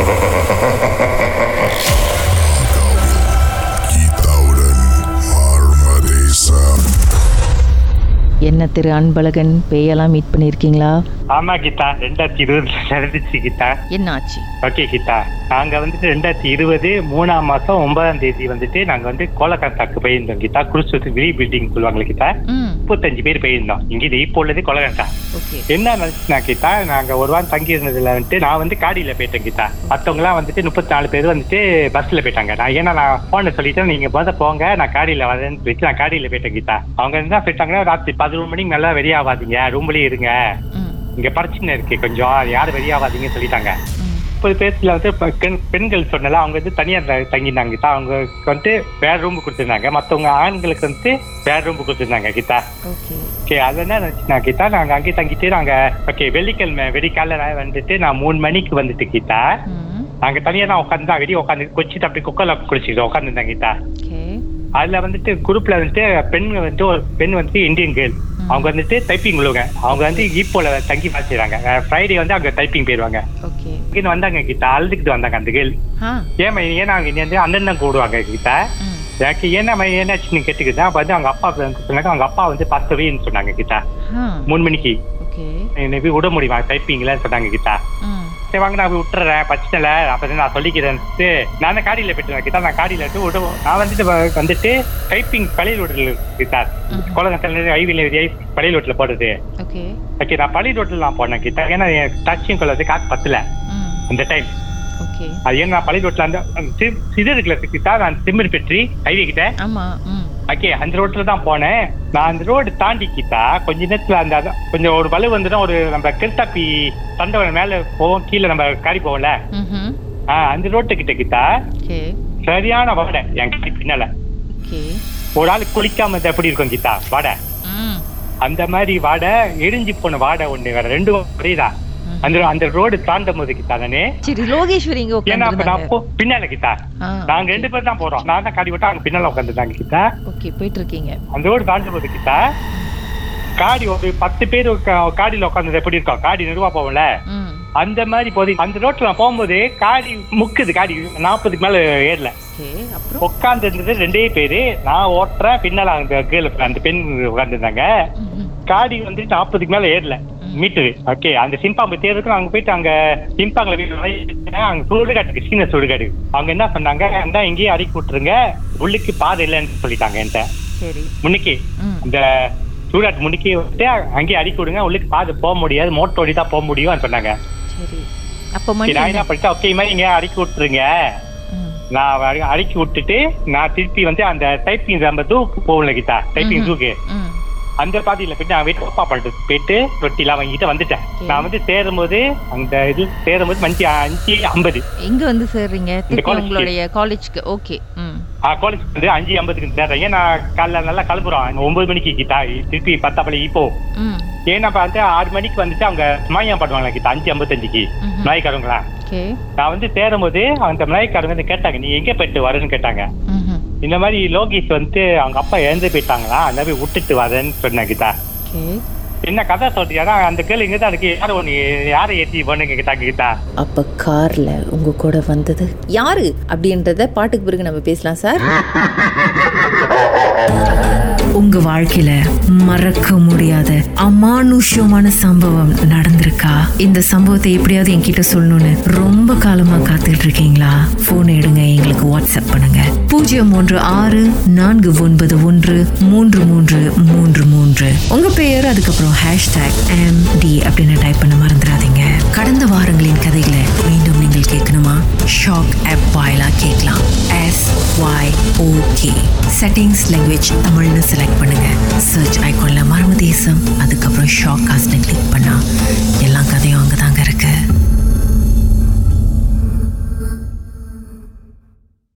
Ha ha ha ha! என்ன திரு Anbazhagan பேயெல்லாம் meet பண்ணியிருக்கீங்களா? ஆமா கீதா. ரெண்டாயிரத்தி இருபதுல நடந்துச்சு கீதா. என்ன ஆச்சு ஓகே கீதா. நாங்க வந்துட்டு ரெண்டாயிரத்தி இருபது மூணாம் மாசம் ஒன்பதாம் தேதி வந்துட்டு நாங்க வந்து கோலகந்தாக்கு போயிருந்தோம் கீதா. குருசுவத்து விரி பில்டிங் சொல்லுவாங்களே கீதா? முப்பத்தஞ்சு பேர் போயிருந்தோம். இங்க இது இப்போ உள்ளது கொலகந்தா ஓகே. என்ன நினைச்சுனா கீதா நாங்க ஒரு வாரம் தங்கி இருந்ததுல வந்துட்டு நான் வந்து காடியில போயிட்டேன் கீதா. மத்தவங்க எல்லாம் வந்துட்டு முப்பத்தி நாலு பேர் வந்துட்டு பஸ்ல போயிட்டாங்க. நான் ஏன்னா நான் போன சொல்லிட்டேன் நீங்க முத போங்க நான் காடியில வரேன்னு சொல்லிட்டு நான் காடியில போயிட்டேன் கீதா. அவங்க என்ன போயிட்டாங்கன்னா ராத்திரி பதினொரு மணிக்கு நல்லா வெளியாகாதீங்க ரூம்லயே இருங்க. இங்க பிரச்சனை இருக்கு. கொஞ்சம் யாரும் வெளியாகாதீங்கன்னு சொல்லிட்டாங்க. ம். முப்பது பேர்ல வந்து இப்ப பெண் பெண்கள் சொன்னல அவங்க வந்து தனியார் த- தங்கினாங்க கீதா அவங்களுக்கு வந்து வேற ரூம் கொடுத்துருந்தாங்க. மத்தவங்க ஆண்களுக்கு வந்து வேற ரூம் கொடுத்துருந்தாங்க கீதா ஓகே. அது என்ன நினைச்சுனா கீதா நாங்க அங்கே தங்கிட்டு நாங்க ஓகே வெள்ளிக்கிழமை வெடிக்கால வந்துட்டு நான் மூணு மணிக்கு வந்துட்டு கீதா ம். நாங்க தனியா தான் உட்காந்து தான் வெளியே உட்காந்து கொச்சிட்டு அப்படி குக்கர்ல குடிச்சிட்டு உட்காந்துருந்தேன் கீதா ஓகே. அதுல வந்துட்டு குரூப்ல வந்துட்டு பெண் வந்துட்டு ஒரு பெண் வந்துட்டு இந்தியன் கேர்ள் அவங்க வந்துட்டு டைப்பிங் உள்ளவங்க. அவங்க வந்து ஈப்போல தங்கி வாசிக்கிறாங்க ஃப்ரைடே வந்து அவங்க டைப்பிங் போயிடுவாங்க இங்க வந்தாங்க கீதா அழுதுகிட்டு வந்தாங்க அந்த கேர்ள் ஆ. ஏமா ஏன்னா அவங்க இங்க அண்ணன் தான் கூடுவாங்க ம். எனக்கு ஏன்னா என்னாச்சுன்னு கேட்டுக்கிட்டா அப்ப வந்து அவங்க அப்பா சொன்னாங்க அவங்க அப்பா வந்து பத்தவேன்னு சொன்னாங்க கீதா ஆ. மூணு மணிக்கு. என்னை போய் விட முடியுமா? டைப்பிங்ல சொன்னாங்க ம் சரி வாங்க நான் போய் விட்டுறேன். பிரச்சனை அப்ப நான் சொல்லிக்கிறேன்ட்டு நான் காடியில போயிட்டு கிட்டா நான் காடியில இருந்து விட நான் வந்துட்டு வந்துட்டு டைப்பிங் பழைய ரோட்டில் கிட்டா குளங்கத்தில் ஐவில பழைய ரோட்டில் போடுறது ஓகே. நான் பழைய ரோட்டில் நான் போனேன் கிட்டா. ஏன்னா என் டச்சிங் கொள்ள காசு பத்தல. அந்த டைம் அது ஏன்னா நான் பழைய ரோட்டில் அந்த அந்த இது இருக்குல்ல கிட்டா நான் திமிர் பெற்றி ஹைவே கிட்ட. ஆமா ம். ஓகே அந்த ரோட்ல தான் போனேன். நான் அந்த ரோடு தாண்டிக்கிட்டா கொஞ்ச நேரத்துல அந்த கொஞ்சம் ஒரு வலு வந்துடும் ஒரு நம்ம கிருத்தாப்பி தண்டவன் மேல போவோம் கீழே நம்ம காரி போவோம்ல? ஆ, அந்த ரோட்டு கிட்ட கிட்டா சரியான வாடை என் கை பின்னால. ஒரு ஆள் குளிக்காம எப்படி இருக்கும் கிட்டா வாடை. அந்த மாதிரி வாடை எரிஞ்சு போன வாடை ஒண்ணு வேற ரெண்டு புரியுதா. அந்த அந்த ரோடு தாண்டும் போது கிட்டா தானே? சரி லோகேஸ்வரி இங்க ஏன்னா அப்ப நான் பின்னால கிட்டா? நாங்க ரெண்டு பேர் தான் போறோம். நான் தான் காடி விட்டா அவங்க பின்னால உட்காந்துருந்தாங்க கிட்டா? ஓகே போயிட்டு இருக்கீங்க அந்த ரோடு தாண்டும் போது கிட்டா? காடி ஒரு பத்து பேர் காடியில உட்காந்தது எப்படி இருக்கும் காடி நிறுவா போவோம்ல? அந்த மாதிரி போது அந்த ரோட்ல நான் போகும்போது காடி முக்குது காடி நாற்பதுக்கு மேல ஏறல. உட்கார்ந்து இருந்தது ரெண்டே பேரு. நான் ஓட்டுறேன் பின்னால அந்த கேர்ள் அந்த பெண் உட்காந்துருந்தாங்க. காடி வந்து நாற்பதுக்கு மேல ஏறல. மீட்டரு ஓகே அந்த சிம்பாம்பு தேர்வுக்கு அங்க போயிட்டு அங்க சிம்பாங்களை வீட்டு அங்க சுடுகாட்டுக்கு சின்ன சுடுகாடு. அவங்க என்ன பண்ணாங்க அந்த இங்கேயே அடிக்கி விட்டுருங்க. உள்ளுக்கு பாதை இல்லைன்னு சொல்லிட்டாங்க என்கிட்ட. முன்னுக்கு இந்த சூடாட்டு முன்னுக்கே விட்டு அங்கேயே அடிக்கி விடுங்க. உள்ளுக்கு பாதை போக முடியாது. மோட்டர் ஓடி தான் போக முடியும்னு சொன்னாங்க. அப்ப நான் என்ன? பண்ணிட்டேன்? ஓகே மாதிரி இங்க அடிக்கி விட்டுருங்க. நான் அடி- அடிக்கி விட்டுட்டு நான் திருப்பி வந்து அந்த டைப்பிங் நம்ம தூக்கு போகல கிட்டா டைப்பிங் ம்ஹும். அந்த பாதியில போயிட்டு நான் வீட்டு அப்பா பண்ணிட்டு போயிட்டு ரொட்டிலாம் வாங்கிட்டு வந்துட்டேன். நான் வந்து சேரும்போது அந்த இது சேரும்போது மணி அஞ்சு ஐம்பது. எங்க வந்து சேர்றீங்க. உங்களுடைய காலேஜ்க்கு ஓகே. காலேஜ் வந்து அஞ்சு ஐம்பதுக்கு சேர்றேன். ஏன்னா காலைல நல்லா கிளம்புறோம். ஒன்பது மணிக்கு கிட்டா திருப்பி பத்தாப்பள்ளி இப்போ. ஏன்னா வந்து ஆறு மணிக்கு வந்துட்டு அவங்க மாயம் பண்ணுவாங்க கிட்ட அஞ்சு ஐம்பத்தஞ்சுக்கு. நாய்க்காரங்களா? நான் வந்து சேரும்போது அந்த நாய்க்காரங்க வந்து கேட்டாங்க நீ எங்க போயிட்டு வரேன்னு கேட்டாங்க. இந்த மாதிரி லோகேஷ் வந்து அவங்க அப்பா இறந்து போயிட்டாங்களா? அந்த மாதிரி விட்டுட்டு வரேன்னு சொன்ன கிட்டா என்ன கதை சொல்றியா? அந்த கேள்வி இங்க தான் இருக்கு. யாரும் ஒண்ணு யாரை ஏற்றி பண்ணுங்க கிட்டாங்க கிட்டா அப்ப கார்ல உங்க கூட வந்தது யாரு? அப்படின்றத பாட்டுக்கு பிறகு நம்ம பேசலாம் சார். உங்க வாழ்க்கையில மறக்க முடியாத அமானுஷ்யமான சம்பவம் நடந்திருக்கா? இந்த சம்பவத்தை எப்படியாவது என்கிட்ட சொல்லணும்னு ரொம்ப காலமா காத்துட்டு இருக்கீங்களா? போன் எடுங்க எங்களுக்கு வாட்ஸ்அப் பண்ணுங்க. பூஜ்ஜியம் ஒன்று ஆறு நான்கு ஒன்பது ஒன்று மூன்று மூன்று மூன்று மூன்று. உங்க பெயர் அதுக்கப்புறம் ஹேஷ்டாக் எம் டி அப்படின்னு டைப் பண்ண மறந்துடாதீங்க. கடந்த வாரங்களின் கதைகளை மீண்டும் நீங்கள் கேட்கணுமா? ஷாக் ஆப் வாயிலாக கேட்கலாம். S Y okay settings language தமிழ்னு செலக்ட் பண்ணுங்க. சர்ச் ஐகான்ல மர்ம தேசம் அதுக்கப்புறம் ஷாக் காஸ்ட்னு கிளிக் பண்ணா